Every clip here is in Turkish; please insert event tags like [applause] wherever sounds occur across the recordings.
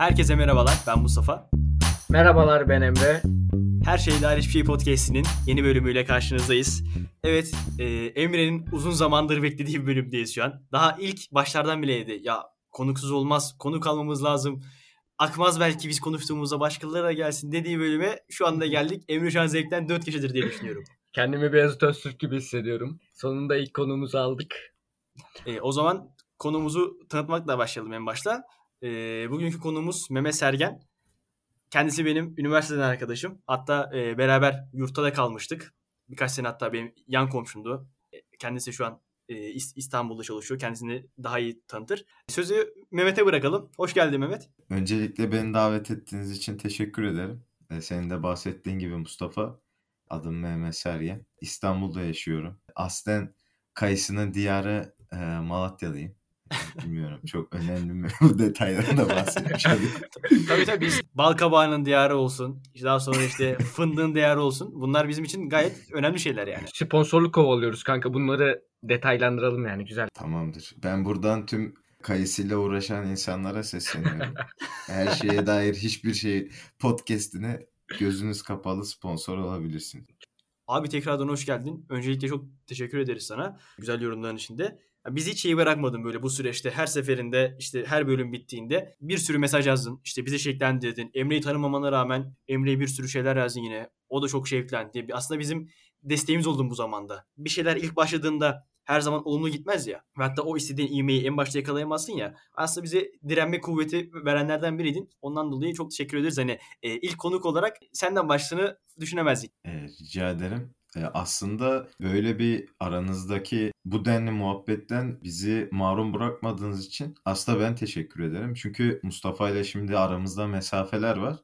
Herkese merhabalar, ben Mustafa. Merhabalar ben Emre. Her Şey Dahil Hiçbir Şey Podcast'inin yeni bölümüyle karşınızdayız. Evet, e, Emre'nin uzun zamandır beklediği bir bölümdeyiz şu an. Daha ilk başlardan bileydi. Ya konuksuz olmaz, konuk almamız lazım. Akmaz belki biz konuştuğumuzda başkaları da gelsin dediği bölüme şu anda geldik. Emre şu an zevkten 4 kişidir diye düşünüyorum. Kendimi Beyazıt Öztürk gibi hissediyorum. Sonunda ilk konumuzu aldık. E, o zaman konumuzu tanıtmakla başlayalım en başta. E, bugünkü konumuz Mehmet Sergen. Kendisi benim üniversiteden arkadaşım. Hatta e, beraber yurtta da kalmıştık. Birkaç sene hatta benim yan komşumdu. E, kendisi şu an e, İstanbul'da çalışıyor. Kendisini daha iyi tanıtır. Sözü Mehmet'e bırakalım. Hoş geldin Mehmet. Öncelikle beni davet ettiğiniz için teşekkür ederim. E, senin de bahsettiğin gibi Mustafa. Adım Mehmet Sergen. İstanbul'da yaşıyorum. Aslen Kayısı'nın diyarı e, Malatyalıyım. Bilmiyorum çok önemli mi [laughs] bu detaydan da bahsetmiş olayım. [laughs] tabii tabii biz balkabağının diyarı olsun. Daha sonra işte [laughs] fındığın diyarı olsun. Bunlar bizim için gayet önemli şeyler yani. Sponsorluk kovalıyoruz kanka. Bunları detaylandıralım yani güzel. Tamamdır. Ben buradan tüm kayısıyla uğraşan insanlara sesleniyorum. Her şeye dair hiçbir şey podcast'ine gözünüz kapalı sponsor olabilirsiniz. Abi tekrardan hoş geldin. Öncelikle çok teşekkür ederiz sana. Güzel yorumların içinde. Biz hiç şeyi bırakmadın böyle bu süreçte. Her seferinde işte her bölüm bittiğinde bir sürü mesaj yazdın. İşte bize şevklendirdin. Emre'yi tanımamana rağmen Emre'ye bir sürü şeyler yazdın yine. O da çok şevklendi. Aslında bizim desteğimiz oldun bu zamanda. Bir şeyler ilk başladığında her zaman olumlu gitmez ya. Hatta o istediğin ivmeyi en başta yakalayamazsın ya. Aslında bize direnme kuvveti verenlerden biriydin. Ondan dolayı çok teşekkür ederiz. Hani e, ilk konuk olarak senden başladığını düşünemezdik. E, rica ederim. E, aslında böyle bir aranızdaki bu denli muhabbetten bizi mahrum bırakmadığınız için aslında ben teşekkür ederim. Çünkü Mustafa ile şimdi aramızda mesafeler var.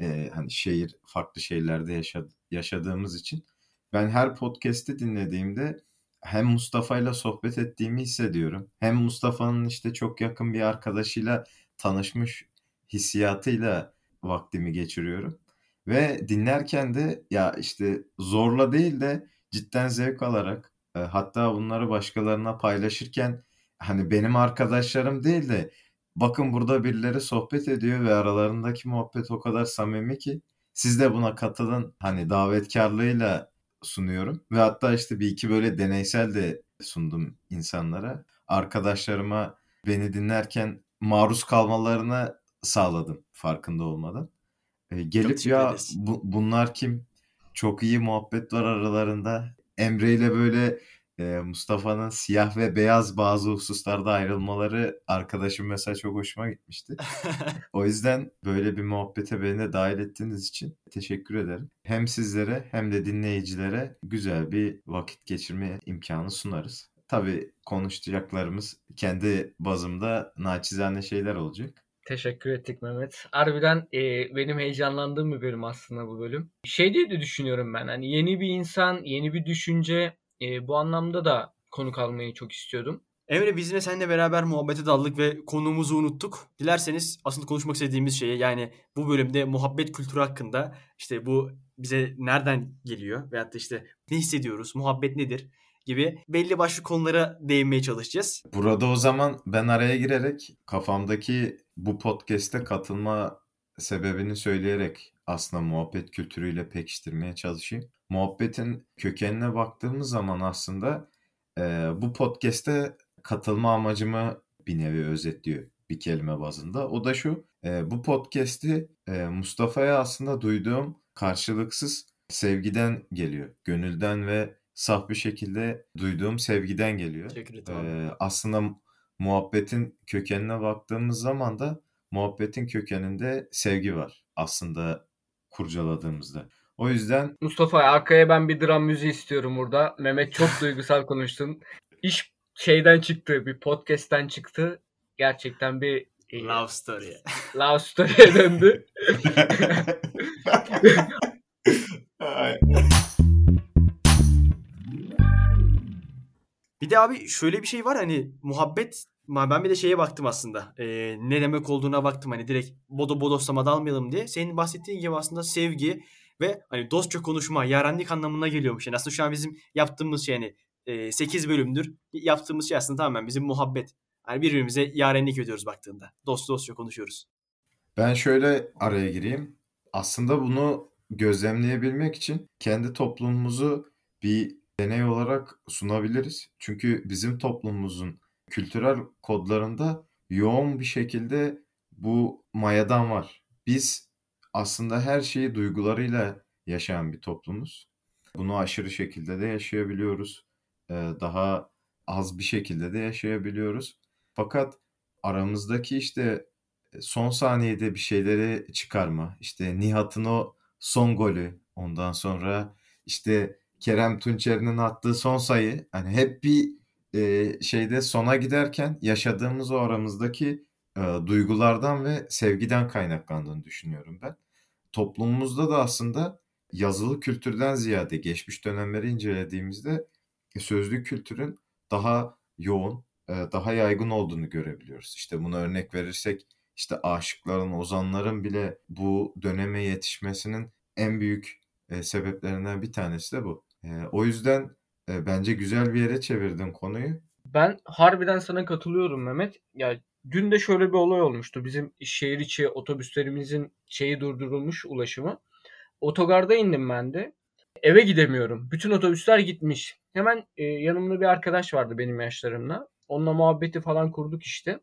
E, hani şehir farklı şehirlerde yaşad yaşadığımız için. Ben her podcast'i dinlediğimde hem Mustafa ile sohbet ettiğimi hissediyorum. Hem Mustafa'nın işte çok yakın bir arkadaşıyla tanışmış hissiyatıyla vaktimi geçiriyorum. Ve dinlerken de ya işte zorla değil de cidden zevk alarak e, hatta bunları başkalarına paylaşırken hani benim arkadaşlarım değil de bakın burada birileri sohbet ediyor ve aralarındaki muhabbet o kadar samimi ki siz de buna katılın hani davetkarlığıyla sunuyorum ve hatta işte bir iki böyle deneysel de sundum insanlara. Arkadaşlarıma beni dinlerken maruz kalmalarını sağladım farkında olmadan. E, gelip ya bu, bunlar kim? Çok iyi muhabbet var aralarında. Emre ile böyle e, Mustafa'nın siyah ve beyaz bazı hususlarda ayrılmaları arkadaşım mesela çok hoşuma gitmişti. [laughs] o yüzden böyle bir muhabbete beni de dahil ettiğiniz için teşekkür ederim. Hem sizlere hem de dinleyicilere güzel bir vakit geçirme imkanı sunarız. Tabii konuşacaklarımız kendi bazımda naçizane şeyler olacak. Teşekkür ettik Mehmet. Harbiden e, benim heyecanlandığım bir bölüm aslında bu bölüm. Şey diye de düşünüyorum ben. Hani yeni bir insan, yeni bir düşünce e, bu anlamda da konuk almayı çok istiyordum. Emre biz yine seninle beraber muhabbete daldık ve konuğumuzu unuttuk. Dilerseniz aslında konuşmak istediğimiz şeye yani bu bölümde muhabbet kültürü hakkında işte bu bize nereden geliyor veyahut da işte ne hissediyoruz, muhabbet nedir gibi belli başlı konulara değinmeye çalışacağız. Burada o zaman ben araya girerek kafamdaki bu podcast'e katılma sebebini söyleyerek aslında muhabbet kültürüyle pekiştirmeye çalışayım. Muhabbetin kökenine baktığımız zaman aslında e, bu podcast'e katılma amacımı bir nevi özetliyor bir kelime bazında. O da şu, e, bu podcast'i e, Mustafa'ya aslında duyduğum karşılıksız sevgiden geliyor. Gönülden ve saf bir şekilde duyduğum sevgiden geliyor. Teşekkür ederim. Ee, aslında muhabbetin kökenine baktığımız zaman da muhabbetin kökeninde sevgi var. Aslında kurcaladığımızda. O yüzden Mustafa arkaya ben bir dram müziği istiyorum burada. Mehmet çok [laughs] duygusal konuştun. İş şeyden çıktı, bir podcast'ten çıktı. Gerçekten bir e, love story. Love story'e döndü. [laughs] [laughs] Bir de abi şöyle bir şey var hani muhabbet ben bir de şeye baktım aslında. Ee, ne demek olduğuna baktım hani direkt bodo bodoslama dalmayalım diye. Senin bahsettiğin gibi aslında sevgi ve hani dostça konuşma, yarenlik anlamına geliyormuş. Yani aslında şu an bizim yaptığımız şey hani e, 8 bölümdür yaptığımız şey aslında tamamen bizim muhabbet. Yani birbirimize yarenlik ediyoruz baktığında. Dost dostça konuşuyoruz. Ben şöyle araya gireyim. Aslında bunu gözlemleyebilmek için kendi toplumumuzu bir deney olarak sunabiliriz. Çünkü bizim toplumumuzun kültürel kodlarında yoğun bir şekilde bu mayadan var. Biz aslında her şeyi duygularıyla yaşayan bir toplumuz. Bunu aşırı şekilde de yaşayabiliyoruz. Ee, daha az bir şekilde de yaşayabiliyoruz. Fakat aramızdaki işte son saniyede bir şeyleri çıkarma, işte Nihat'ın o son golü, ondan sonra işte Kerem Tunçer'in attığı son sayı, hani hep bir e, şeyde sona giderken yaşadığımız o aramızdaki e, duygulardan ve sevgiden kaynaklandığını düşünüyorum ben. Toplumumuzda da aslında yazılı kültürden ziyade geçmiş dönemleri incelediğimizde sözlü kültürün daha yoğun, e, daha yaygın olduğunu görebiliyoruz. İşte buna örnek verirsek işte aşıkların, ozanların bile bu döneme yetişmesinin en büyük e, sebeplerinden bir tanesi de bu. E, o yüzden e, bence güzel bir yere çevirdin konuyu. Ben harbiden sana katılıyorum Mehmet. Ya dün de şöyle bir olay olmuştu. Bizim şehir içi otobüslerimizin şeyi durdurulmuş ulaşımı. Otogarda indim ben de. Eve gidemiyorum. Bütün otobüsler gitmiş. Hemen e, yanımda bir arkadaş vardı benim yaşlarımda. Onunla muhabbeti falan kurduk işte.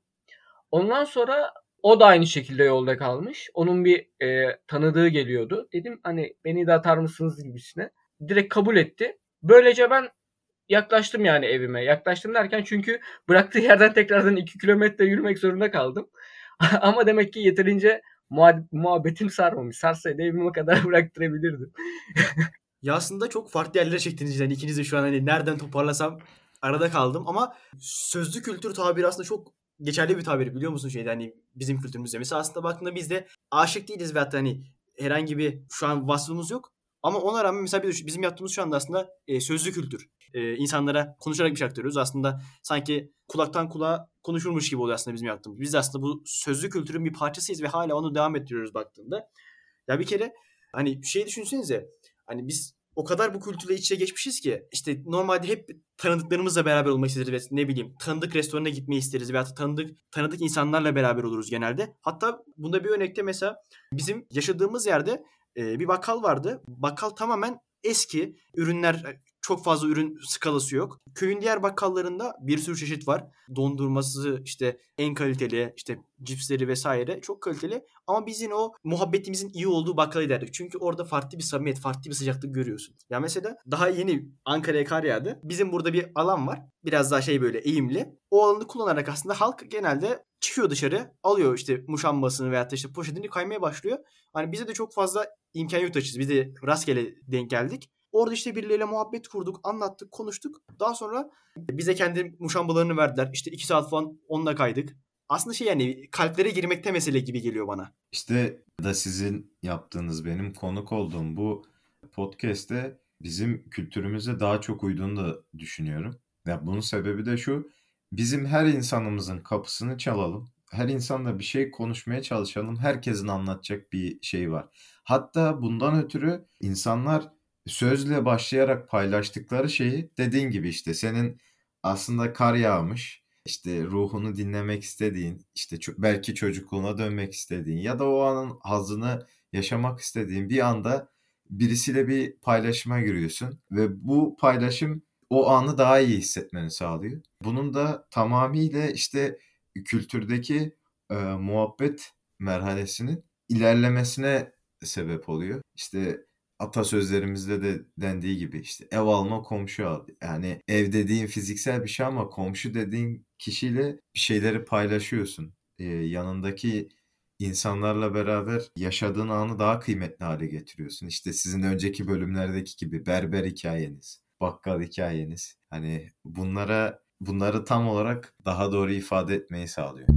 Ondan sonra o da aynı şekilde yolda kalmış. Onun bir e, tanıdığı geliyordu. Dedim hani beni de atar mısınız gibisine. Direkt kabul etti. Böylece ben yaklaştım yani evime. Yaklaştım derken çünkü bıraktığı yerden tekrardan 2 kilometre yürümek zorunda kaldım. [laughs] Ama demek ki yeterince muhabbetim sarmamış. Sarsaydı evime kadar [laughs] bıraktırabilirdim. [laughs] ya aslında çok farklı yerlere çektiniz. Yani ikiniz de şu an hani nereden toparlasam arada kaldım. Ama sözlü kültür tabiri aslında çok geçerli bir tabir biliyor musun şeyde hani bizim kültürümüzde. Mesela aslında baktığında biz de aşık değiliz ve hatta hani herhangi bir şu an vasfımız yok. Ama ona rağmen mesela bizim yaptığımız şu anda aslında e, sözlü kültür. E, insanlara konuşarak bir şey aktarıyoruz. Aslında sanki kulaktan kulağa konuşulmuş gibi oluyor aslında bizim yaptığımız. Biz aslında bu sözlü kültürün bir parçasıyız ve hala onu devam ettiriyoruz baktığında. Ya bir kere hani şey düşünsenize. Hani biz o kadar bu kültürle iç içe geçmişiz ki işte normalde hep tanıdıklarımızla beraber olmak isteriz ne bileyim tanıdık restorana gitmeyi isteriz veya tanıdık tanıdık insanlarla beraber oluruz genelde. Hatta bunda bir örnekte mesela bizim yaşadığımız yerde e, bir bakkal vardı. Bakkal tamamen eski ürünler çok fazla ürün skalası yok. Köyün diğer bakkallarında bir sürü çeşit var. Dondurması işte en kaliteli, işte cipsleri vesaire çok kaliteli. Ama biz yine o muhabbetimizin iyi olduğu bakkala giderdik. Çünkü orada farklı bir samimiyet, farklı bir sıcaklık görüyorsun. Ya mesela daha yeni Ankara'ya kar yağdı. Bizim burada bir alan var. Biraz daha şey böyle eğimli. O alanı kullanarak aslında halk genelde çıkıyor dışarı alıyor işte muşambasını veyahut da işte poşetini kaymaya başlıyor. Hani bize de çok fazla imkan yok açız. Biz de rastgele denk geldik. Orada işte birileriyle muhabbet kurduk, anlattık, konuştuk. Daha sonra bize kendi muşambalarını verdiler. İşte iki saat falan onunla kaydık. Aslında şey yani kalplere girmekte mesele gibi geliyor bana. İşte da sizin yaptığınız benim konuk olduğum bu podcast'te bizim kültürümüze daha çok uyduğunu da düşünüyorum. Ya bunun sebebi de şu. Bizim her insanımızın kapısını çalalım. Her insanla bir şey konuşmaya çalışalım. Herkesin anlatacak bir şey var. Hatta bundan ötürü insanlar sözle başlayarak paylaştıkları şeyi dediğin gibi işte senin aslında kar yağmış, işte ruhunu dinlemek istediğin, işte belki çocukluğuna dönmek istediğin ya da o anın hazını yaşamak istediğin bir anda birisiyle bir paylaşıma giriyorsun ve bu paylaşım o anı daha iyi hissetmeni sağlıyor. Bunun da tamamıyla işte kültürdeki e, muhabbet merhalesinin ilerlemesine sebep oluyor. İşte atasözlerimizde de dendiği gibi işte ev alma komşu al. Yani ev dediğin fiziksel bir şey ama komşu dediğin kişiyle bir şeyleri paylaşıyorsun. Ee, yanındaki insanlarla beraber yaşadığın anı daha kıymetli hale getiriyorsun. İşte sizin önceki bölümlerdeki gibi berber hikayeniz, bakkal hikayeniz. Hani bunlara bunları tam olarak daha doğru ifade etmeyi sağlıyor.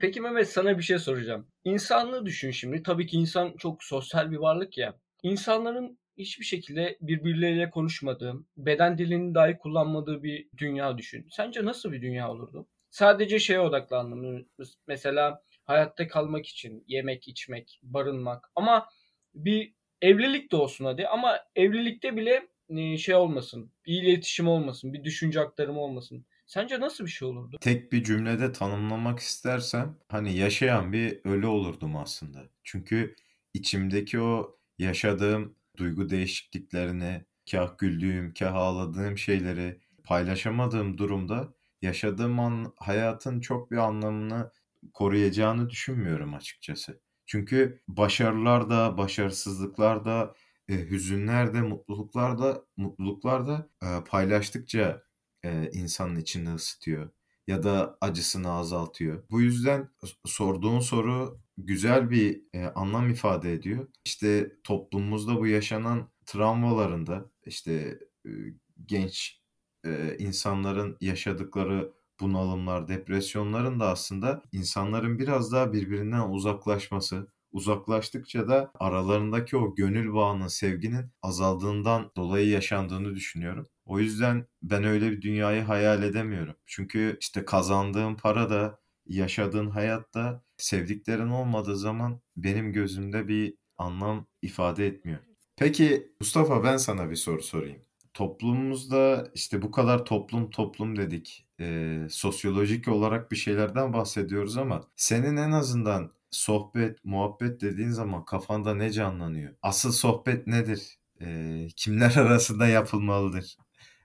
Peki Mehmet sana bir şey soracağım. İnsanlığı düşün şimdi. Tabii ki insan çok sosyal bir varlık ya. İnsanların hiçbir şekilde birbirleriyle konuşmadığı, beden dilini dahi kullanmadığı bir dünya düşün. Sence nasıl bir dünya olurdu? Sadece şeye odaklandım. Mesela hayatta kalmak için yemek, içmek, barınmak. Ama bir evlilik de olsun hadi. Ama evlilikte bile e, şey olmasın. Bir iletişim olmasın. Bir düşünce aktarımı olmasın. Sence nasıl bir şey olurdu? Tek bir cümlede tanımlamak istersem hani yaşayan bir ölü olurdum aslında. Çünkü içimdeki o yaşadığım duygu değişikliklerini, kah güldüğüm, kah ağladığım şeyleri paylaşamadığım durumda yaşadığım an, hayatın çok bir anlamını koruyacağını düşünmüyorum açıkçası. Çünkü başarılar da, başarısızlıklar da, e, hüzünler de, mutluluklar da, mutluluklar da e, paylaştıkça e, insanın içini ısıtıyor ya da acısını azaltıyor. Bu yüzden sorduğun soru güzel bir e, anlam ifade ediyor. İşte toplumumuzda bu yaşanan travmalarında işte e, genç e, insanların yaşadıkları bunalımlar, depresyonların da aslında insanların biraz daha birbirinden uzaklaşması, uzaklaştıkça da aralarındaki o gönül bağının, sevginin azaldığından dolayı yaşandığını düşünüyorum. O yüzden ben öyle bir dünyayı hayal edemiyorum. Çünkü işte kazandığım para da, yaşadığın hayatta sevdiklerin olmadığı zaman benim gözümde bir anlam ifade etmiyor. Peki Mustafa ben sana bir soru sorayım. Toplumumuzda işte bu kadar toplum toplum dedik. Ee, sosyolojik olarak bir şeylerden bahsediyoruz ama senin en azından sohbet, muhabbet dediğin zaman kafanda ne canlanıyor? Asıl sohbet nedir? Ee, kimler [laughs] arasında yapılmalıdır?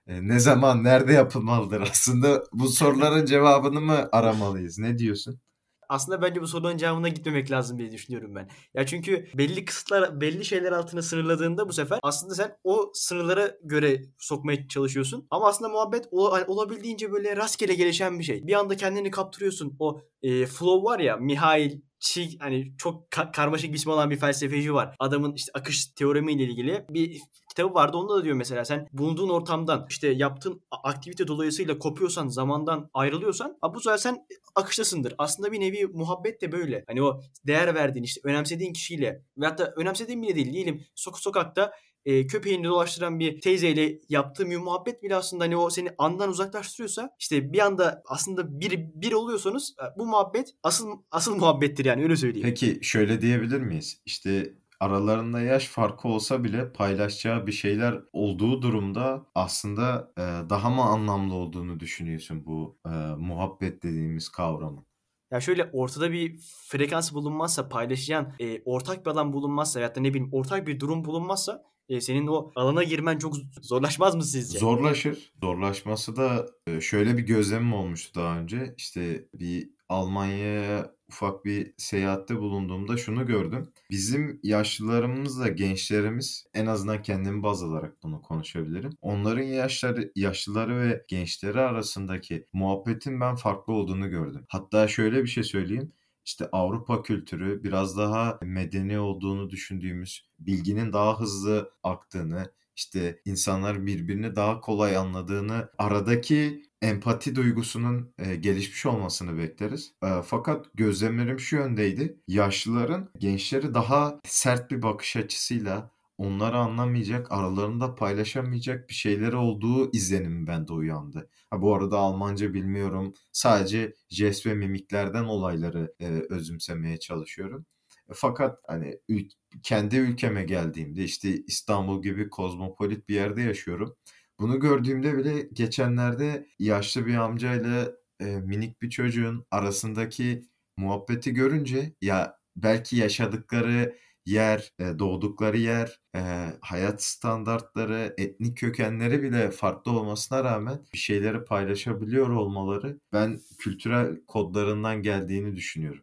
Ee, ne zaman, nerede yapılmalıdır? Aslında bu soruların cevabını mı aramalıyız? Ne diyorsun? Aslında bence bu sorunun cevabına gitmemek lazım diye düşünüyorum ben. Ya çünkü belli kısıtlar, belli şeyler altına sınırladığında bu sefer aslında sen o sınırlara göre sokmaya çalışıyorsun. Ama aslında muhabbet olabildiğince böyle rastgele gelişen bir şey. Bir anda kendini kaptırıyorsun. O e, flow var ya Mihail Çi hani çok ka- karmaşık ismi olan bir felsefeci var. Adamın işte akış teoremiyle ilgili bir kitabı vardı. Onda da diyor mesela sen bulunduğun ortamdan işte yaptığın aktivite dolayısıyla kopuyorsan, zamandan ayrılıyorsan bu sen akıştasındır. Aslında bir nevi muhabbet de böyle. Hani o değer verdiğin işte önemsediğin kişiyle ve hatta önemsediğin bile değil diyelim sok sokakta e, köpeğini dolaştıran bir teyzeyle yaptığım bir muhabbet bile aslında hani o seni andan uzaklaştırıyorsa işte bir anda aslında bir bir oluyorsanız e, bu muhabbet asıl asıl muhabbettir yani öyle söyleyeyim. Peki şöyle diyebilir miyiz? İşte aralarında yaş farkı olsa bile paylaşacağı bir şeyler olduğu durumda aslında e, daha mı anlamlı olduğunu düşünüyorsun bu e, muhabbet dediğimiz kavramın? Ya şöyle ortada bir frekans bulunmazsa, paylaşacağın e, ortak bir alan bulunmazsa ya da ne bileyim ortak bir durum bulunmazsa e, senin o alana girmen çok zorlaşmaz mı sizce? Zorlaşır. Zorlaşması da e, şöyle bir gözlemim olmuştu daha önce. İşte bir Almanya'ya ufak bir seyahatte bulunduğumda şunu gördüm. Bizim yaşlılarımızla gençlerimiz en azından kendimi baz alarak bunu konuşabilirim. Onların yaşları, yaşlıları ve gençleri arasındaki muhabbetin ben farklı olduğunu gördüm. Hatta şöyle bir şey söyleyeyim işte Avrupa kültürü biraz daha medeni olduğunu düşündüğümüz, bilginin daha hızlı aktığını, işte insanlar birbirini daha kolay anladığını, aradaki empati duygusunun e, gelişmiş olmasını bekleriz. E, fakat gözlemlerim şu yöndeydi. Yaşlıların gençleri daha sert bir bakış açısıyla onları anlamayacak, aralarında paylaşamayacak bir şeyleri olduğu izlenimi bende uyandı. Ha, bu arada Almanca bilmiyorum. Sadece jest ve mimiklerden olayları e, özümsemeye çalışıyorum. E, fakat hani ül- kendi ülkeme geldiğimde işte İstanbul gibi kozmopolit bir yerde yaşıyorum. Bunu gördüğümde bile geçenlerde yaşlı bir amcayla e, minik bir çocuğun arasındaki muhabbeti görünce ya belki yaşadıkları yer, e, doğdukları yer, e, hayat standartları, etnik kökenleri bile farklı olmasına rağmen bir şeyleri paylaşabiliyor olmaları ben kültürel kodlarından geldiğini düşünüyorum.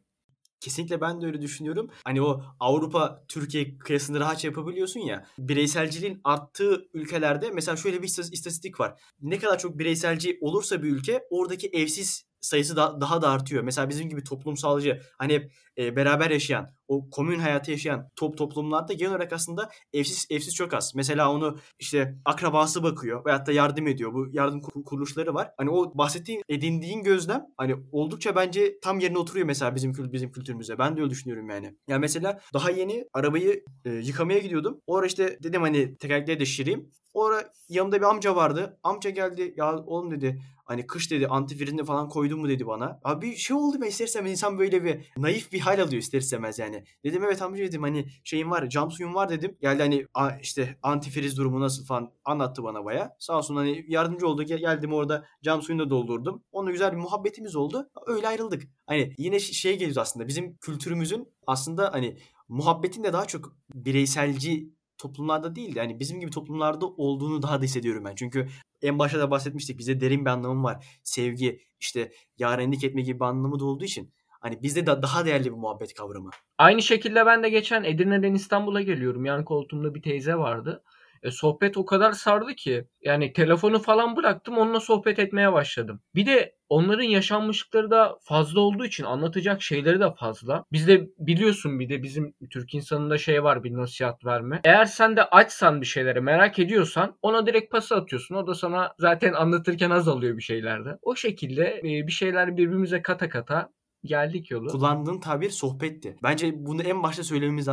Kesinlikle ben de öyle düşünüyorum. Hani o Avrupa Türkiye kıyasında rahatça yapabiliyorsun ya. Bireyselciliğin arttığı ülkelerde mesela şöyle bir istatistik var. Ne kadar çok bireyselci olursa bir ülke oradaki evsiz sayısı da, daha da artıyor. Mesela bizim gibi toplumsalcı hani hep e, beraber yaşayan, o komün hayatı yaşayan top toplumlarda genel olarak aslında evsiz evsiz çok az. Mesela onu işte akrabası bakıyor veyahut da yardım ediyor. Bu yardım kuruluşları var. Hani o bahsettiğin edindiğin gözlem hani oldukça bence tam yerine oturuyor mesela bizim bizim kültürümüze. Ben de öyle düşünüyorum yani. Ya yani mesela daha yeni arabayı e, yıkamaya gidiyordum. O ara işte dedim hani tekerlekleri de şişireyim. O ara yanımda bir amca vardı. Amca geldi ya oğlum dedi Hani kış dedi antifrizini falan koydun mu dedi bana. Abi şey oldu mu ister istemez insan böyle bir naif bir hal alıyor ister istemez yani. Dedim evet amca dedim hani şeyim var cam suyum var dedim. Geldi hani "A- işte antifriz durumu nasıl falan anlattı bana baya. Sağ olsun hani yardımcı oldu. Gel- Geldim orada cam suyunu da doldurdum. Onunla güzel bir muhabbetimiz oldu. Öyle ayrıldık. Hani yine ş- şeye geliyoruz aslında. Bizim kültürümüzün aslında hani muhabbetin de daha çok bireyselci toplumlarda değil de hani bizim gibi toplumlarda olduğunu daha da hissediyorum ben. Çünkü en başta da bahsetmiştik bize derin bir anlamı var. Sevgi, işte yarenlik etme gibi bir anlamı da olduğu için hani bizde da daha değerli bir muhabbet kavramı. Aynı şekilde ben de geçen Edirne'den İstanbul'a geliyorum. Yan koltuğumda bir teyze vardı. E, sohbet o kadar sardı ki yani telefonu falan bıraktım onunla sohbet etmeye başladım. Bir de onların yaşanmışlıkları da fazla olduğu için anlatacak şeyleri de fazla. Bizde biliyorsun bir de bizim Türk insanında şey var bir nasihat verme. Eğer sen de açsan bir şeyleri merak ediyorsan ona direkt pası atıyorsun. O da sana zaten anlatırken az alıyor bir şeylerde. O şekilde e, bir şeyler birbirimize kata kata geldik yolu. Kullandığın tabir sohbetti. Bence bunu en başta söylememiz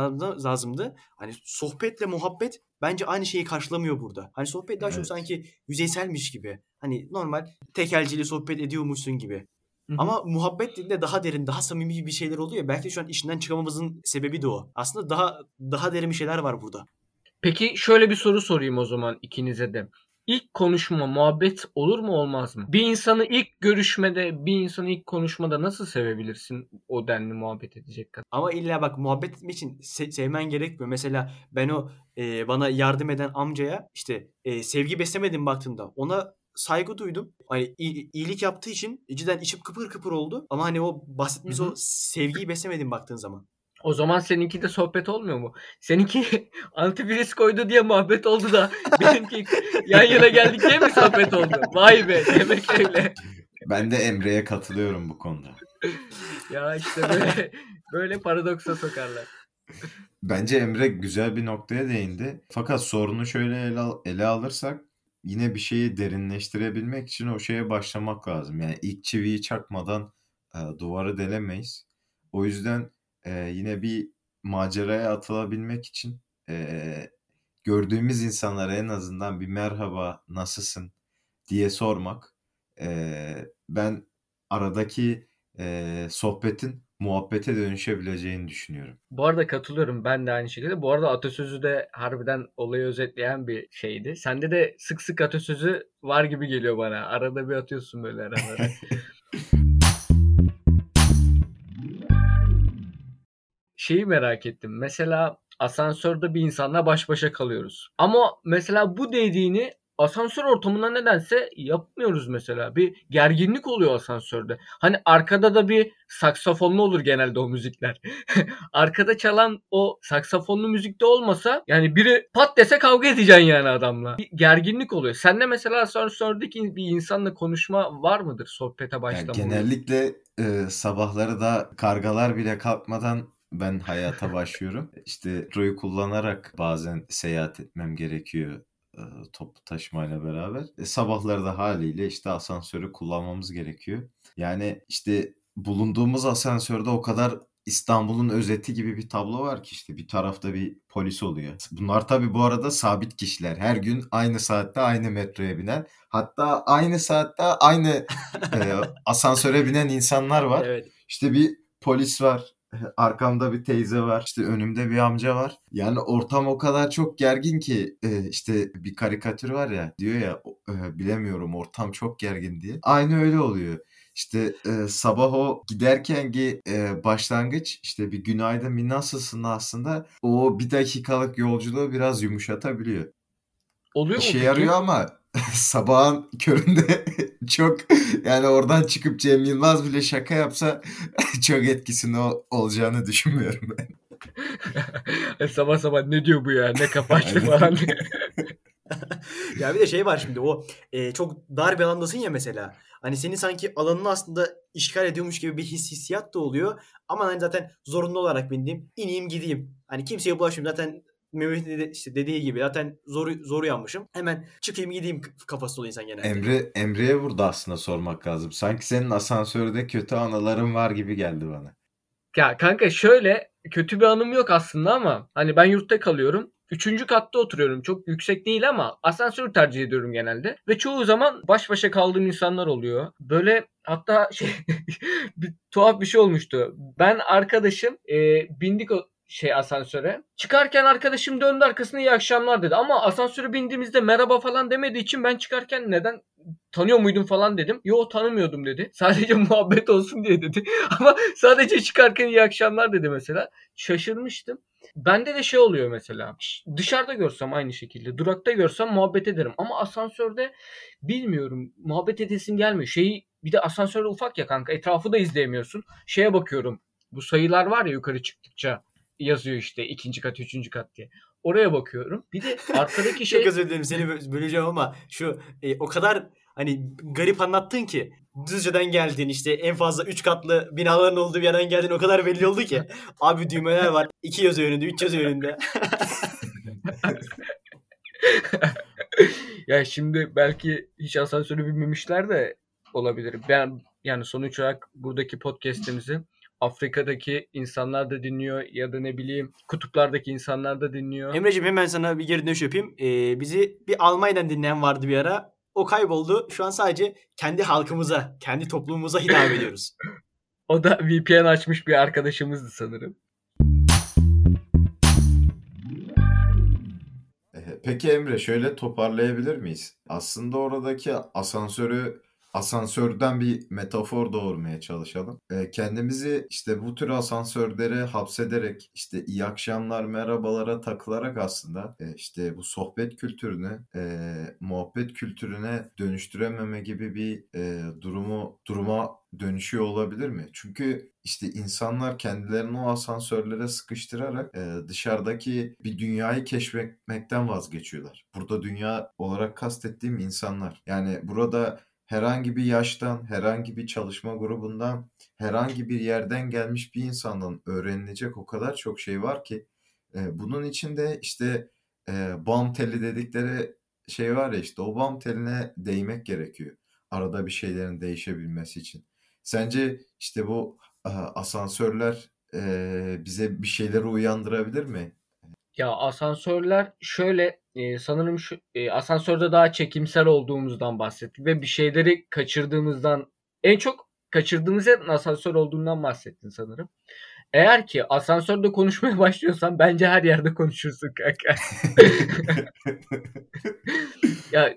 lazımdı. Hani sohbetle muhabbet bence aynı şeyi karşılamıyor burada. Hani sohbet daha çok Evet. sanki yüzeyselmiş gibi. Hani normal tekelciyle sohbet ediyormuşsun gibi. Hı hı. Ama muhabbet dediğinde daha derin, daha samimi bir şeyler oluyor. Belki şu an işinden çıkamamızın sebebi de o. Aslında daha daha derin bir şeyler var burada. Peki şöyle bir soru sorayım o zaman ikinize de. İlk konuşma muhabbet olur mu olmaz mı? Bir insanı ilk görüşmede, bir insanı ilk konuşmada nasıl sevebilirsin o denli muhabbet edecek kadar? Ama illa bak muhabbet etmek için se- sevmen gerekmiyor. Mesela ben o e, bana yardım eden amcaya işte e, sevgi beslemedim baktığımda ona saygı duydum. Hani iyilik yaptığı için cidden içim kıpır kıpır oldu. Ama hani o bahsettiğimiz Hı hı. o sevgiyi beslemedim baktığın zaman. O zaman seninki de sohbet olmuyor mu? Seninki [laughs] antivirüs koydu diye muhabbet oldu da [laughs] benimki yan yana geldik diye mi sohbet oldu? Vay be demek öyle. Ben de Emre'ye katılıyorum bu konuda. Ya işte böyle böyle paradoksa sokarlar. Bence Emre güzel bir noktaya değindi. Fakat sorunu şöyle ele, al- ele alırsak yine bir şeyi derinleştirebilmek için o şeye başlamak lazım. Yani ilk çiviyi çakmadan e, duvarı delemeyiz. O yüzden e, yine bir maceraya atılabilmek için e, gördüğümüz insanlara en azından bir merhaba, nasılsın diye sormak. E, ben aradaki e, sohbetin muhabbete dönüşebileceğini düşünüyorum. Bu arada katılıyorum ben de aynı şekilde. Bu arada atasözü de harbiden olayı özetleyen bir şeydi. Sende de sık sık atasözü var gibi geliyor bana. Arada bir atıyorsun böyle aralara. [laughs] Şeyi merak ettim. Mesela asansörde bir insanla baş başa kalıyoruz. Ama mesela bu dediğini asansör ortamında nedense yapmıyoruz mesela. Bir gerginlik oluyor asansörde. Hani arkada da bir saksafonlu olur genelde o müzikler. [laughs] Arkada çalan o saksafonlu müzikte olmasa yani biri pat dese kavga edeceksin yani adamla. Bir gerginlik oluyor. Sende mesela asansördeki bir insanla konuşma var mıdır sohbete Yani başlamadan? genellikle e, sabahları da kargalar bile kalkmadan ben hayata [laughs] başlıyorum. İşte metroyu kullanarak bazen seyahat etmem gerekiyor e, toplu taşımayla beraber. E, sabahları da haliyle işte asansörü kullanmamız gerekiyor. Yani işte bulunduğumuz asansörde o kadar İstanbul'un özeti gibi bir tablo var ki işte bir tarafta bir polis oluyor. Bunlar tabii bu arada sabit kişiler. Her gün aynı saatte aynı metroya binen hatta aynı saatte aynı e, [laughs] asansöre binen insanlar var. Evet. İşte bir polis var. [laughs] Arkamda bir teyze var. işte önümde bir amca var. Yani ortam o kadar çok gergin ki e, işte bir karikatür var ya diyor ya e, bilemiyorum ortam çok gergin diye. Aynı öyle oluyor. İşte e, sabah o giderkenki e, başlangıç işte bir günaydın bir nasılsın aslında o bir dakikalık yolculuğu biraz yumuşatabiliyor. Oluyor mu İşe peki? yarıyor ama [laughs] sabahın köründe [laughs] çok yani oradan çıkıp Cem Yılmaz bile şaka yapsa [laughs] çok etkisinin ol- olacağını düşünmüyorum ben. sabah sabah ne diyor bu ya? Ne kafa açtı Aynen. falan. Ya bir de şey var şimdi o e, çok dar bir alandasın ya mesela. Hani senin sanki alanını aslında işgal ediyormuş gibi bir his hissiyat da oluyor. Ama hani zaten zorunlu olarak bindim. ineyim gideyim. Hani kimseye bulaşmayayım. Zaten Mehmet'in de işte dediği gibi zaten zor, zor uyanmışım. Hemen çıkayım gideyim kafası oluyor insan genelde. Emre Emre'ye burada aslında sormak lazım. Sanki senin asansörde kötü anıların var gibi geldi bana. Ya kanka şöyle kötü bir anım yok aslında ama hani ben yurtta kalıyorum. Üçüncü katta oturuyorum. Çok yüksek değil ama asansörü tercih ediyorum genelde. Ve çoğu zaman baş başa kaldığım insanlar oluyor. Böyle hatta şey [laughs] bir tuhaf bir şey olmuştu. Ben arkadaşım e, bindik o şey asansöre. Çıkarken arkadaşım döndü arkasına iyi akşamlar dedi. Ama asansöre bindiğimizde merhaba falan demediği için ben çıkarken neden tanıyor muydun falan dedim. Yo tanımıyordum dedi. [laughs] Sadece muhabbet olsun diye dedi. [laughs] Ama sadece çıkarken iyi akşamlar dedi mesela. Şaşırmıştım. Bende de şey oluyor mesela. Dışarıda görsem aynı şekilde. Durakta görsem muhabbet ederim. Ama asansörde bilmiyorum. Muhabbet edesim gelmiyor. Şeyi bir de asansörde ufak ya kanka. Etrafı da izleyemiyorsun. Şeye bakıyorum. Bu sayılar var ya yukarı çıktıkça yazıyor işte ikinci kat, üçüncü kat diye. Oraya bakıyorum. Bir de [laughs] arkadaki şey... Çok özür dilerim seni böleceğim ama şu e, o kadar hani garip anlattın ki Düzce'den geldin işte en fazla 3 katlı binaların olduğu bir yerden geldin o kadar belli oldu ki. [laughs] Abi düğmeler var. 2 yazı önünde, 3 yazı önünde. [laughs] ya şimdi belki hiç asansörü bilmemişler de olabilir. Ben yani sonuç olarak buradaki podcast'imizi Afrika'daki insanlar da dinliyor ya da ne bileyim kutuplardaki insanlar da dinliyor. Emreciğim hemen sana bir geri dönüş yapayım. Ee, bizi bir Almanya'dan dinleyen vardı bir ara. O kayboldu. Şu an sadece kendi halkımıza, kendi toplumumuza hitap ediyoruz. [laughs] o da VPN açmış bir arkadaşımızdı sanırım. Peki Emre şöyle toparlayabilir miyiz? Aslında oradaki asansörü asansörden bir metafor doğurmaya çalışalım. E, kendimizi işte bu tür asansörlere hapsederek işte iyi akşamlar merhabalara takılarak aslında e, işte bu sohbet kültürünü e, muhabbet kültürüne dönüştürememe gibi bir e, durumu duruma dönüşüyor olabilir mi? Çünkü işte insanlar kendilerini o asansörlere sıkıştırarak e, dışarıdaki bir dünyayı keşfetmekten vazgeçiyorlar. Burada dünya olarak kastettiğim insanlar. Yani burada herhangi bir yaştan, herhangi bir çalışma grubundan, herhangi bir yerden gelmiş bir insandan öğrenilecek o kadar çok şey var ki e, bunun içinde işte e, bam teli dedikleri şey var ya işte o bam teline değmek gerekiyor. Arada bir şeylerin değişebilmesi için. Sence işte bu e, asansörler e, bize bir şeyleri uyandırabilir mi? Ya asansörler şöyle e, sanırım şu e, asansörde daha çekimsel olduğumuzdan bahsettik ve bir şeyleri kaçırdığımızdan en çok kaçırdığımız yerin asansör olduğundan bahsettin sanırım. Eğer ki asansörde konuşmaya [laughs] başlıyorsan bence her yerde konuşursun kanka. [laughs] ya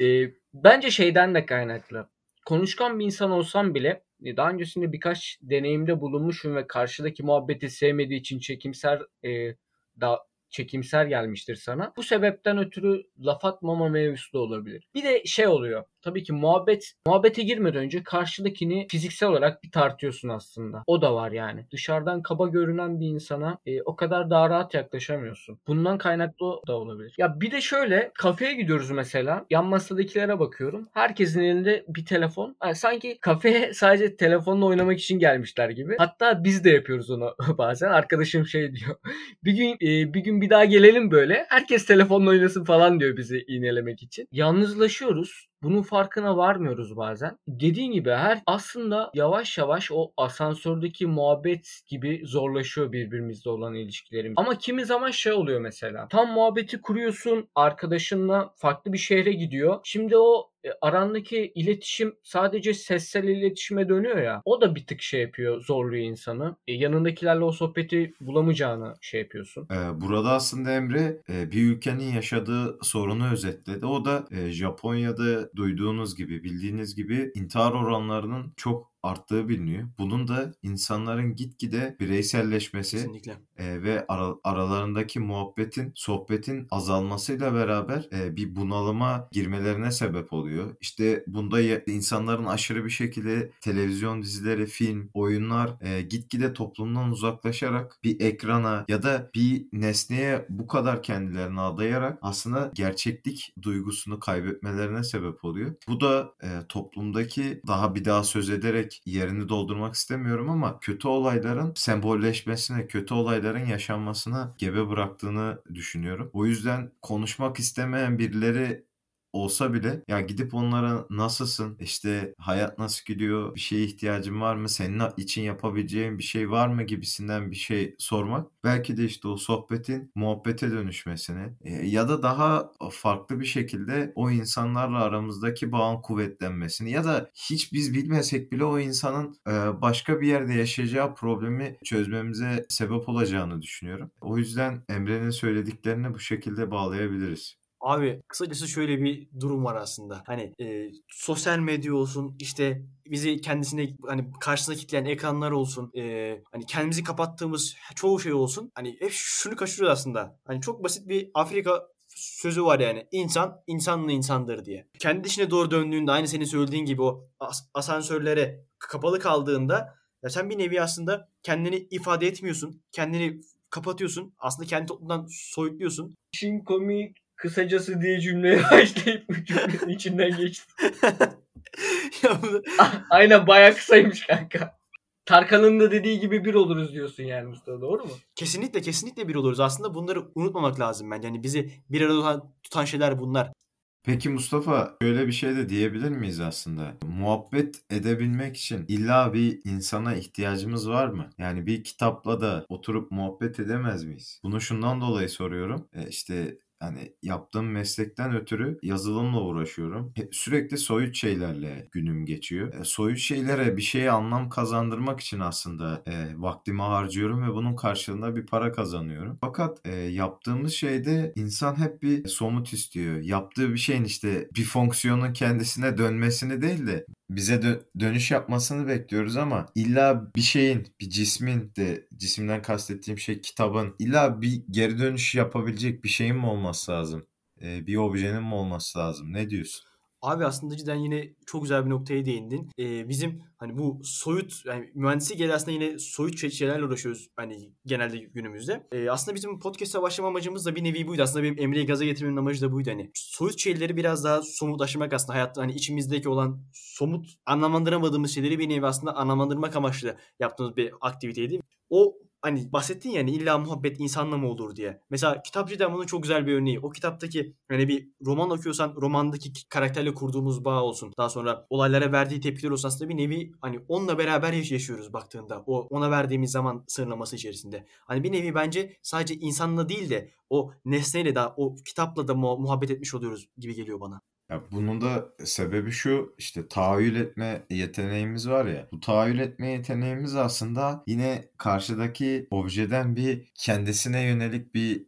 e, bence şeyden de kaynaklı. Konuşkan bir insan olsam bile e, daha öncesinde birkaç deneyimde bulunmuşum ve karşıdaki muhabbeti sevmediği için çekimser e, da çekimser gelmiştir sana. Bu sebepten ötürü laf atmama mevzusu da olabilir. Bir de şey oluyor. Tabii ki muhabbet muhabbete girmeden önce karşıdakini fiziksel olarak bir tartıyorsun aslında. O da var yani. Dışarıdan kaba görünen bir insana e, o kadar daha rahat yaklaşamıyorsun. Bundan kaynaklı da olabilir. Ya bir de şöyle kafeye gidiyoruz mesela. Yan masadakilere bakıyorum. Herkesin elinde bir telefon. Yani sanki kafeye [laughs] sadece telefonla oynamak için gelmişler gibi. Hatta biz de yapıyoruz onu [laughs] bazen. Arkadaşım şey diyor. [laughs] Bir gün e, bir gün bir daha gelelim böyle. Herkes telefonla oynasın falan diyor bizi iğnelemek için. Yalnızlaşıyoruz. Bunun farkına varmıyoruz bazen. Dediğin gibi her aslında yavaş yavaş o asansördeki muhabbet gibi zorlaşıyor birbirimizle olan ilişkilerimiz. Ama kimi zaman şey oluyor mesela. Tam muhabbeti kuruyorsun arkadaşınla farklı bir şehre gidiyor. Şimdi o arandaki iletişim sadece sessel iletişime dönüyor ya. O da bir tık şey yapıyor, zorluyor insanı. E, yanındakilerle o sohbeti bulamayacağını şey yapıyorsun. Ee, burada aslında Emre e, bir ülkenin yaşadığı sorunu özetledi. O da e, Japonya'da duyduğunuz gibi, bildiğiniz gibi intihar oranlarının çok arttığı biliniyor. Bunun da insanların gitgide bireyselleşmesi e, ve ara, aralarındaki muhabbetin, sohbetin azalmasıyla beraber e, bir bunalıma girmelerine sebep oluyor. İşte bunda ya, insanların aşırı bir şekilde televizyon dizileri, film, oyunlar e, gitgide toplumdan uzaklaşarak bir ekrana ya da bir nesneye bu kadar kendilerini adayarak aslında gerçeklik duygusunu kaybetmelerine sebep oluyor. Bu da e, toplumdaki daha bir daha söz ederek yerini doldurmak istemiyorum ama kötü olayların sembolleşmesine, kötü olayların yaşanmasına gebe bıraktığını düşünüyorum. O yüzden konuşmak istemeyen birileri olsa bile ya gidip onlara nasılsın işte hayat nasıl gidiyor bir şeye ihtiyacın var mı senin için yapabileceğin bir şey var mı gibisinden bir şey sormak belki de işte o sohbetin muhabbete dönüşmesini e, ya da daha farklı bir şekilde o insanlarla aramızdaki bağın kuvvetlenmesini ya da hiç biz bilmesek bile o insanın e, başka bir yerde yaşayacağı problemi çözmemize sebep olacağını düşünüyorum. O yüzden Emre'nin söylediklerini bu şekilde bağlayabiliriz. Abi kısacası şöyle bir durum var aslında. Hani e, sosyal medya olsun işte bizi kendisine hani karşısına kitleyen ekranlar olsun e, hani kendimizi kapattığımız çoğu şey olsun. Hani hep şunu kaçırıyoruz aslında. Hani çok basit bir Afrika sözü var yani. İnsan insanlı insandır diye. Kendi içine doğru döndüğünde aynı senin söylediğin gibi o as- asansörlere kapalı kaldığında ya sen bir nevi aslında kendini ifade etmiyorsun. Kendini kapatıyorsun. Aslında kendi toplumdan soyutluyorsun. İşin komik kısacası diye cümleye [laughs] başlayıp bu cümlenin içinden geçtim. [laughs] ya bunu... Aynen bayağı kısaymış kanka. Tarkan'ın da dediği gibi bir oluruz diyorsun yani Mustafa doğru mu? Kesinlikle kesinlikle bir oluruz. Aslında bunları unutmamak lazım bence. Yani bizi bir arada tutan, tutan şeyler bunlar. Peki Mustafa şöyle bir şey de diyebilir miyiz aslında? Muhabbet edebilmek için illa bir insana ihtiyacımız var mı? Yani bir kitapla da oturup muhabbet edemez miyiz? Bunu şundan dolayı soruyorum. E işte hani yaptığım meslekten ötürü yazılımla uğraşıyorum. Sürekli soyut şeylerle günüm geçiyor. E, soyut şeylere bir şeye anlam kazandırmak için aslında e, vaktimi harcıyorum ve bunun karşılığında bir para kazanıyorum. Fakat e, yaptığımız şeyde insan hep bir somut istiyor. Yaptığı bir şeyin işte bir fonksiyonun kendisine dönmesini değil de bize dö- dönüş yapmasını bekliyoruz ama illa bir şeyin, bir cismin de cisimden kastettiğim şey kitabın illa bir geri dönüş yapabilecek bir şeyin mi olması lazım? Ee, bir objenin mi olması lazım? Ne diyorsun? Abi aslında cidden yine çok güzel bir noktaya değindin. Ee, bizim hani bu soyut yani mühendislik gereği aslında yine soyut şeylerle uğraşıyoruz hani genelde günümüzde. Ee, aslında bizim podcast'a başlama amacımız da bir nevi buydu. Aslında benim Emre'yi gaza getirmemin amacı da buydu. Hani soyut şeyleri biraz daha somutlaştırmak aslında hayatta hani içimizdeki olan somut anlamlandıramadığımız şeyleri bir nevi aslında anlamlandırmak amaçlı yaptığımız bir aktiviteydi. O hani bahsettin yani illa muhabbet insanla mı olur diye. Mesela kitapçıdan bunun çok güzel bir örneği. O kitaptaki hani bir roman okuyorsan romandaki karakterle kurduğumuz bağ olsun. Daha sonra olaylara verdiği tepkiler olsun aslında bir nevi hani onunla beraber yaşıyoruz baktığında. O ona verdiğimiz zaman sınırlaması içerisinde. Hani bir nevi bence sadece insanla değil de o nesneyle de o kitapla da muhabbet etmiş oluyoruz gibi geliyor bana. Ya bunun da sebebi şu işte tahayyül etme yeteneğimiz var ya. Bu tahayyül etme yeteneğimiz aslında yine karşıdaki objeden bir kendisine yönelik bir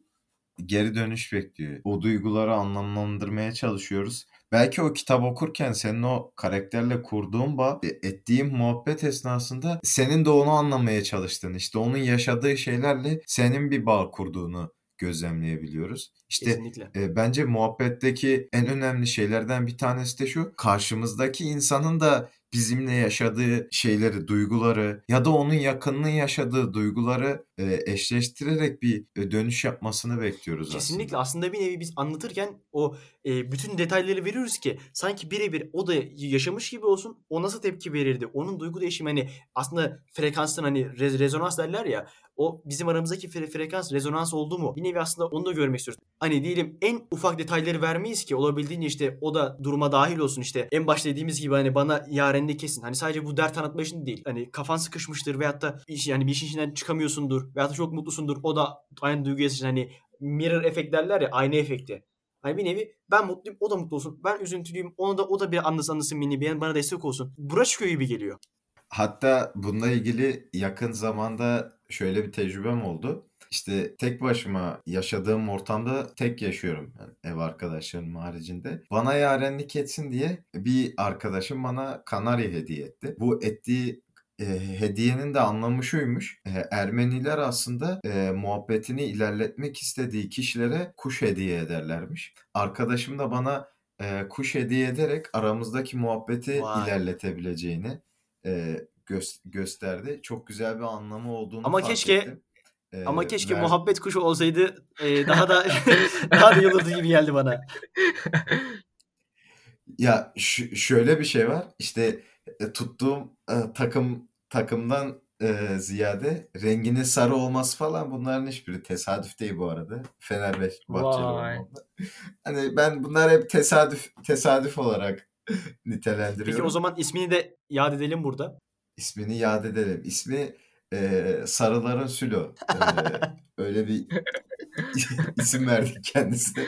geri dönüş bekliyor. O duyguları anlamlandırmaya çalışıyoruz. Belki o kitap okurken senin o karakterle kurduğun bağ, e, ettiğin muhabbet esnasında senin de onu anlamaya çalıştığını, işte onun yaşadığı şeylerle senin bir bağ kurduğunu gözlemleyebiliyoruz. İşte Kesinlikle. e, bence muhabbetteki en önemli şeylerden bir tanesi de şu. Karşımızdaki insanın da bizimle yaşadığı şeyleri, duyguları ya da onun yakınının yaşadığı duyguları e, eşleştirerek bir e, dönüş yapmasını bekliyoruz Kesinlikle. aslında. Aslında bir nevi biz anlatırken o e, bütün detayları veriyoruz ki sanki birebir o da yaşamış gibi olsun. O nasıl tepki verirdi? Onun duygu değişimi hani aslında frekanstan hani re- rezonans derler ya. O bizim aramızdaki fre- frekans rezonans oldu mu? Bir nevi aslında onu da görmek istiyoruz. Hani diyelim en ufak detayları vermeyiz ki olabildiğince işte o da duruma dahil olsun işte. En başta dediğimiz gibi hani bana yarenlik kesin. Hani sadece bu dert anlatma için değil. Hani kafan sıkışmıştır veyahut da iş, yani bir işin içinden çıkamıyorsundur veyahut da çok mutlusundur. O da aynı duygu yaşasın. Hani mirror efekt derler ya aynı efekti. Hani bir nevi ben mutluyum o da mutlu olsun. Ben üzüntülüyüm onu da o da bir anlasın anlasın beni bana destek olsun. Bura çıkıyor gibi geliyor. Hatta bununla ilgili yakın zamanda şöyle bir tecrübem oldu. İşte tek başıma yaşadığım ortamda tek yaşıyorum. Yani ev arkadaşlarım haricinde. Bana yarenlik etsin diye bir arkadaşım bana kanarya hediye etti. Bu ettiği e, hediyenin de anlamı şuymuş. E, Ermeniler aslında e, muhabbetini ilerletmek istediği kişilere kuş hediye ederlermiş. Arkadaşım da bana e, kuş hediye ederek aramızdaki muhabbeti Vay. ilerletebileceğini e, gö- gösterdi. Çok güzel bir anlamı olduğunu Ama fark keşke- ettim. E, Ama keşke ver- muhabbet kuşu olsaydı e, [laughs] daha da [laughs] daha da olurdu gibi geldi bana. Ya ş- şöyle bir şey var. İşte e, tuttuğum e, takım takımdan e, ziyade renginin sarı olması falan bunların hiçbiri tesadüf değil bu arada. Olmamda. Hani ben bunlar hep tesadüf tesadüf olarak nitelendiriyorum. Peki o zaman ismini de yad edelim burada. İsmini yad edelim. İsmi e, Sarıların Sülo. E, öyle bir [laughs] isim verdik kendisine.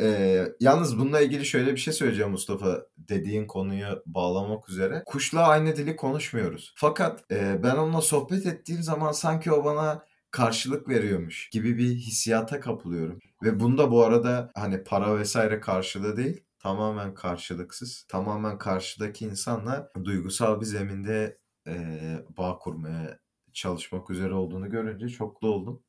E, yalnız bununla ilgili şöyle bir şey söyleyeceğim Mustafa. Dediğin konuyu bağlamak üzere. Kuşla aynı dili konuşmuyoruz. Fakat e, ben onunla sohbet ettiğim zaman sanki o bana karşılık veriyormuş gibi bir hissiyata kapılıyorum. Ve bunda bu arada hani para vesaire karşılığı değil tamamen karşılıksız. Tamamen karşıdaki insanla duygusal bir zeminde e, bağ kurmaya çalışmak üzere olduğunu görünce da oldum.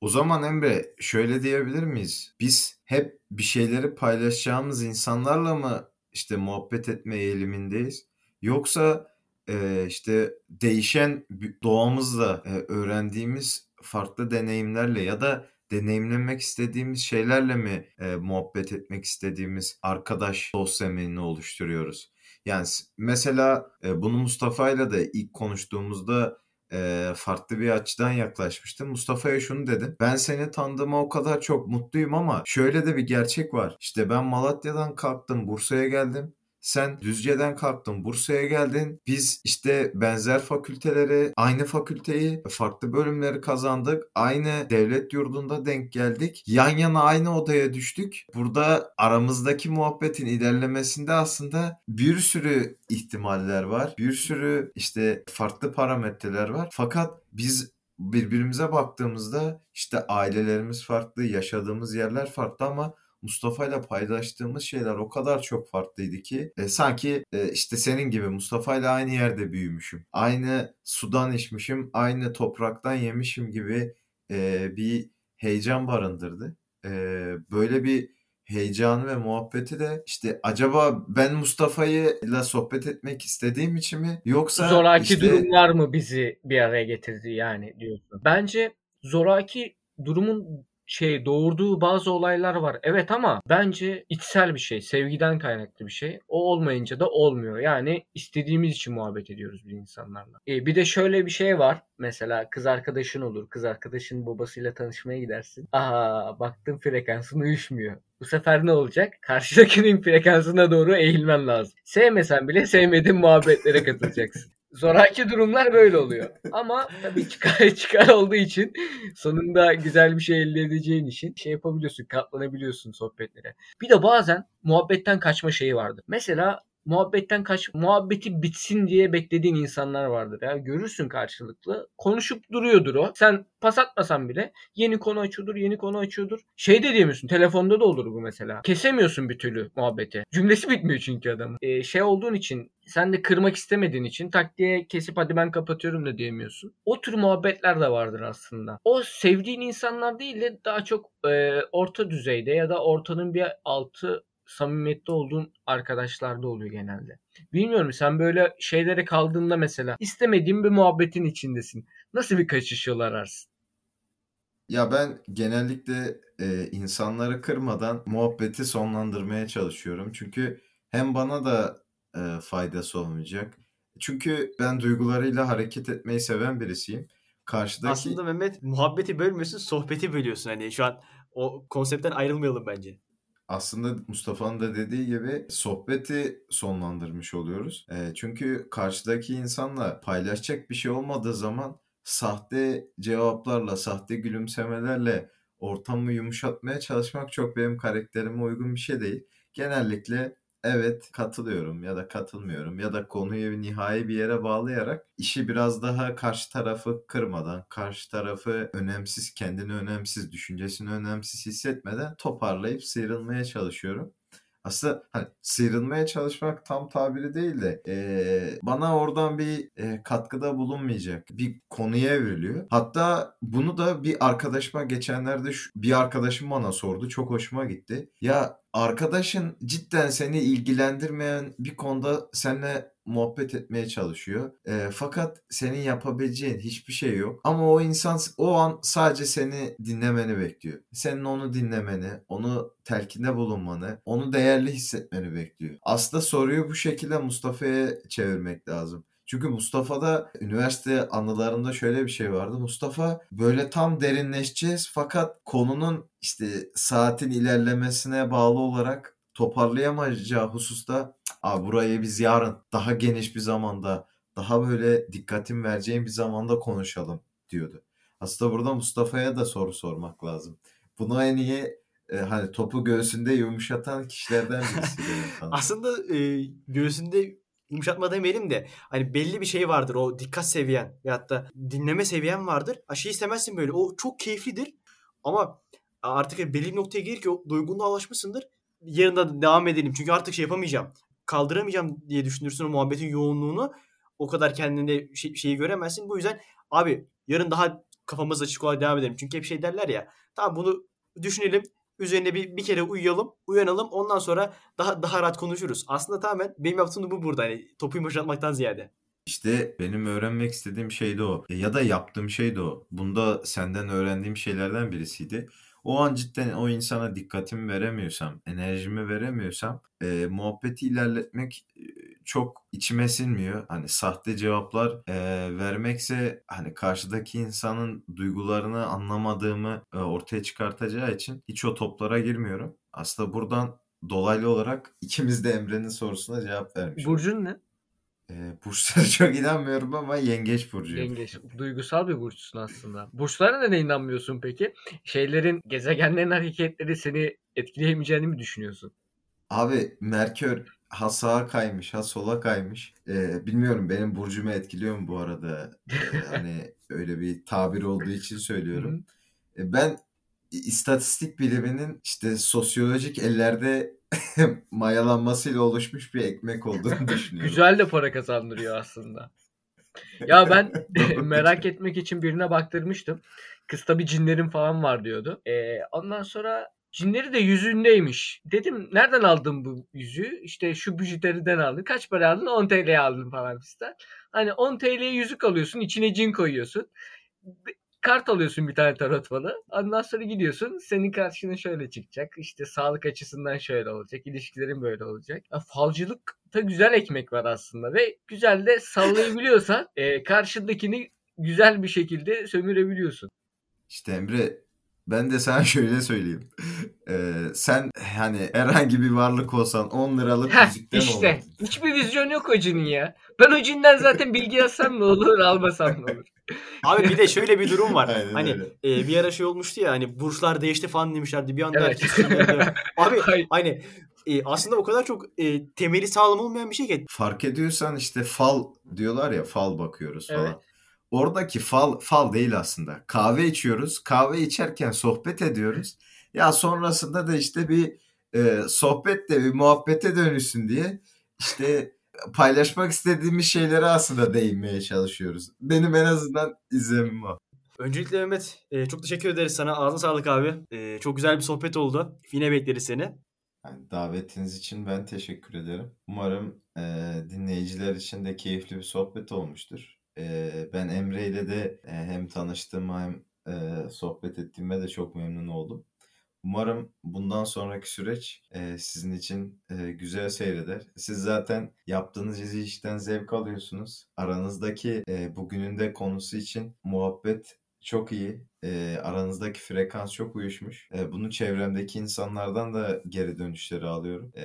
O zaman Emre şöyle diyebilir miyiz? Biz hep bir şeyleri paylaşacağımız insanlarla mı işte muhabbet etme eğilimindeyiz? Yoksa e, işte değişen doğamızla e, öğrendiğimiz farklı deneyimlerle ya da deneyimlemek istediğimiz şeylerle mi e, muhabbet etmek istediğimiz arkadaş dost zeminini oluşturuyoruz? Yani mesela e, bunu Mustafa'yla da ilk konuştuğumuzda e, farklı bir açıdan yaklaşmıştım. Mustafa'ya şunu dedim. Ben seni tanıdığıma o kadar çok mutluyum ama şöyle de bir gerçek var. İşte ben Malatya'dan kalktım, Bursa'ya geldim. Sen Düzce'den kalktın, Bursa'ya geldin. Biz işte benzer fakülteleri, aynı fakülteyi, farklı bölümleri kazandık. Aynı devlet yurdunda denk geldik. Yan yana aynı odaya düştük. Burada aramızdaki muhabbetin ilerlemesinde aslında bir sürü ihtimaller var. Bir sürü işte farklı parametreler var. Fakat biz birbirimize baktığımızda işte ailelerimiz farklı, yaşadığımız yerler farklı ama Mustafa ile paylaştığımız şeyler o kadar çok farklıydı ki e, sanki e, işte senin gibi Mustafa ile aynı yerde büyümüşüm. Aynı sudan içmişim, aynı topraktan yemişim gibi e, bir heyecan barındırdı. E, böyle bir heyecanı ve muhabbeti de işte acaba ben Mustafa'yı ile sohbet etmek istediğim için mi yoksa zoraki işte durumlar mı bizi bir araya getirdi yani diyorsun. Bence zoraki durumun şey doğurduğu bazı olaylar var. Evet ama bence içsel bir şey. Sevgiden kaynaklı bir şey. O olmayınca da olmuyor. Yani istediğimiz için muhabbet ediyoruz bir insanlarla. E, bir de şöyle bir şey var. Mesela kız arkadaşın olur. Kız arkadaşın babasıyla tanışmaya gidersin. Aha baktın frekansın uyuşmuyor. Bu sefer ne olacak? Karşıdakinin frekansına doğru eğilmen lazım. Sevmesen bile sevmediğin muhabbetlere katılacaksın. Zoraki durumlar böyle oluyor. Ama tabii çıkar, [laughs] çıkar olduğu için sonunda güzel bir şey elde edeceğin için şey yapabiliyorsun, katlanabiliyorsun sohbetlere. Bir de bazen muhabbetten kaçma şeyi vardır. Mesela muhabbetten kaç muhabbeti bitsin diye beklediğin insanlar vardır ya. Görürsün karşılıklı. Konuşup duruyordur o. Sen pas atmasan bile yeni konu açıyordur, yeni konu açıyordur. Şey de diyemiyorsun. Telefonda da olur bu mesela. Kesemiyorsun bir türlü muhabbeti. Cümlesi bitmiyor çünkü adamın. Ee, şey olduğun için sen de kırmak istemediğin için tak diye kesip hadi ben kapatıyorum da diyemiyorsun. O tür muhabbetler de vardır aslında. O sevdiğin insanlar değil de daha çok e, orta düzeyde ya da ortanın bir altı samimiyette olduğun arkadaşlarda oluyor genelde. Bilmiyorum sen böyle şeylere kaldığında mesela istemediğin bir muhabbetin içindesin. Nasıl bir kaçış yolu ararsın? Ya ben genellikle e, insanları kırmadan muhabbeti sonlandırmaya çalışıyorum. Çünkü hem bana da e, faydası olmayacak. Çünkü ben duygularıyla hareket etmeyi seven birisiyim. Karşıdaki Aslında Mehmet muhabbeti bölmüyorsun, sohbeti bölüyorsun. Hani şu an o konseptten ayrılmayalım bence. Aslında Mustafa'nın da dediği gibi sohbeti sonlandırmış oluyoruz. E, çünkü karşıdaki insanla paylaşacak bir şey olmadığı zaman sahte cevaplarla, sahte gülümsemelerle ortamı yumuşatmaya çalışmak çok benim karakterime uygun bir şey değil. Genellikle evet katılıyorum ya da katılmıyorum ya da konuyu nihai bir yere bağlayarak işi biraz daha karşı tarafı kırmadan, karşı tarafı önemsiz, kendini önemsiz, düşüncesini önemsiz hissetmeden toparlayıp sıyrılmaya çalışıyorum. Aslında hani sıyrılmaya çalışmak tam tabiri değil de eee, bana oradan bir eee, katkıda bulunmayacak bir konuya evriliyor. Hatta bunu da bir arkadaşıma geçenlerde şu- bir arkadaşım bana sordu. Çok hoşuma gitti. Ya arkadaşın cidden seni ilgilendirmeyen bir konuda seninle muhabbet etmeye çalışıyor. E, fakat senin yapabileceğin hiçbir şey yok. Ama o insan o an sadece seni dinlemeni bekliyor. Senin onu dinlemeni, onu telkinde bulunmanı, onu değerli hissetmeni bekliyor. Aslında soruyu bu şekilde Mustafa'ya çevirmek lazım. Çünkü Mustafa'da üniversite anılarında şöyle bir şey vardı. Mustafa böyle tam derinleşeceğiz fakat konunun işte saatin ilerlemesine bağlı olarak toparlayamayacağı hususta Abi burayı biz yarın daha geniş bir zamanda daha böyle dikkatim vereceğim bir zamanda konuşalım diyordu. Aslında burada Mustafa'ya da soru sormak lazım. Bunu en iyi e, hani topu göğsünde yumuşatan kişilerden [laughs] birisi. Aslında e, göğsünde yumuşatma demeyelim de hani belli bir şey vardır o dikkat seviyen veyahut da dinleme seviyen vardır. Aşıyı istemezsin böyle. O çok keyiflidir ama artık belli bir noktaya gelir ki o doygunluğa ulaşmışsındır. Yarın da devam edelim. Çünkü artık şey yapamayacağım. Kaldıramayacağım diye düşünürsün o muhabbetin yoğunluğunu. O kadar kendinde şey, şeyi göremezsin. Bu yüzden abi yarın daha kafamız açık olarak devam edelim. Çünkü hep şey derler ya. Tamam bunu düşünelim üzerine bir, bir kere uyuyalım, uyanalım. Ondan sonra daha daha rahat konuşuruz. Aslında tamamen benim yaptığım bu burada. Hani topu yumuşatmaktan ziyade. İşte benim öğrenmek istediğim şey de o. Ya da yaptığım şey de o. Bunda senden öğrendiğim şeylerden birisiydi. O an cidden o insana dikkatimi veremiyorsam, enerjimi veremiyorsam e, muhabbeti ilerletmek e, çok içime sinmiyor. Hani sahte cevaplar e, vermekse hani karşıdaki insanın duygularını anlamadığımı e, ortaya çıkartacağı için hiç o toplara girmiyorum. Aslında buradan dolaylı olarak ikimiz de Emre'nin sorusuna cevap vermiş. Burcun ne? E, burçlara [laughs] çok inanmıyorum ama yengeç burcuyum. Yengeç. Duygusal bir burçsun aslında. Burçlara neden inanmıyorsun peki? Şeylerin, gezegenlerin hareketleri seni etkileyemeyeceğini mi düşünüyorsun? Abi Merkür ha sağa kaymış ha sola kaymış. Ee, bilmiyorum benim burcumu etkiliyor mu bu arada? Ee, [laughs] hani öyle bir tabir olduğu için söylüyorum. Ee, ben istatistik biliminin işte sosyolojik ellerde [laughs] mayalanmasıyla oluşmuş bir ekmek olduğunu [laughs] düşünüyorum. Güzel de para kazandırıyor aslında. Ya ben merak etmek için birine baktırmıştım. Kız tabi cinlerin falan var diyordu. Ee, ondan sonra cinleri de yüzündeymiş. Dedim nereden aldın bu yüzüğü? İşte şu bijuteriden aldın. Kaç para aldın? 10 TL aldın falan filan. Hani 10 TL'ye yüzük alıyorsun. içine cin koyuyorsun kart alıyorsun bir tane tarot falı. Ondan sonra gidiyorsun. Senin karşına şöyle çıkacak. İşte sağlık açısından şöyle olacak. ilişkilerin böyle olacak. Ya, falcılıkta güzel ekmek var aslında. Ve güzel de sallayabiliyorsan [laughs] e, karşındakini güzel bir şekilde sömürebiliyorsun. İşte Emre ben de sana [laughs] şöyle söyleyeyim. Ee, sen hani herhangi bir varlık olsan 10 liralık Heh, müzikten işte. olurdun. Hiçbir vizyon yok o cinin ya. Ben o cinden zaten bilgi alsam ne olur almasam ne olur. Abi bir de şöyle bir durum var. [laughs] Aynen hani e, bir ara şey olmuştu ya hani burçlar değişti falan demişlerdi. Bir anda evet. herkes Abi [laughs] Hayır. hani e, aslında o kadar çok e, temeli sağlam olmayan bir şey ki. Fark ediyorsan işte fal diyorlar ya fal bakıyoruz falan. Evet. Oradaki fal fal değil aslında. Kahve içiyoruz. Kahve içerken sohbet ediyoruz. Ya sonrasında da işte bir e, sohbet de bir muhabbete dönüşsün diye işte paylaşmak istediğimiz şeylere aslında değinmeye çalışıyoruz. Benim en azından izlemim o. Öncelikle Mehmet e, çok teşekkür ederiz sana. Ağzına sağlık abi. E, çok güzel bir sohbet oldu. Yine bekleriz seni. Yani davetiniz için ben teşekkür ederim. Umarım e, dinleyiciler için de keyifli bir sohbet olmuştur. Ben Emre ile de e, hem tanıştığıma hem e, sohbet ettiğime de çok memnun oldum. Umarım bundan sonraki süreç e, sizin için güzel seyreder. Siz zaten yaptığınız işten zevk alıyorsunuz. Aranızdaki e, bugünün de konusu için muhabbet çok iyi. E, aranızdaki frekans çok uyuşmuş. E, bunu çevremdeki insanlardan da geri dönüşleri alıyorum. E,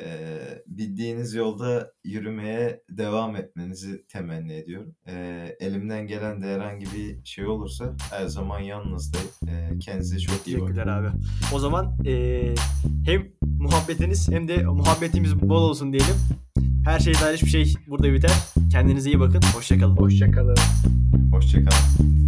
bildiğiniz yolda yürümeye devam etmenizi temenni ediyorum. E, elimden gelen de herhangi bir şey olursa her zaman yanınızdayım. E, kendinize çok iyi bakın. Teşekkürler abi. O zaman e, hem muhabbetiniz hem de muhabbetimiz bol olsun diyelim. Her şey dair hiçbir şey burada biter. Kendinize iyi bakın. Hoşçakalın. Hoşçakalın. Hoşçakalın.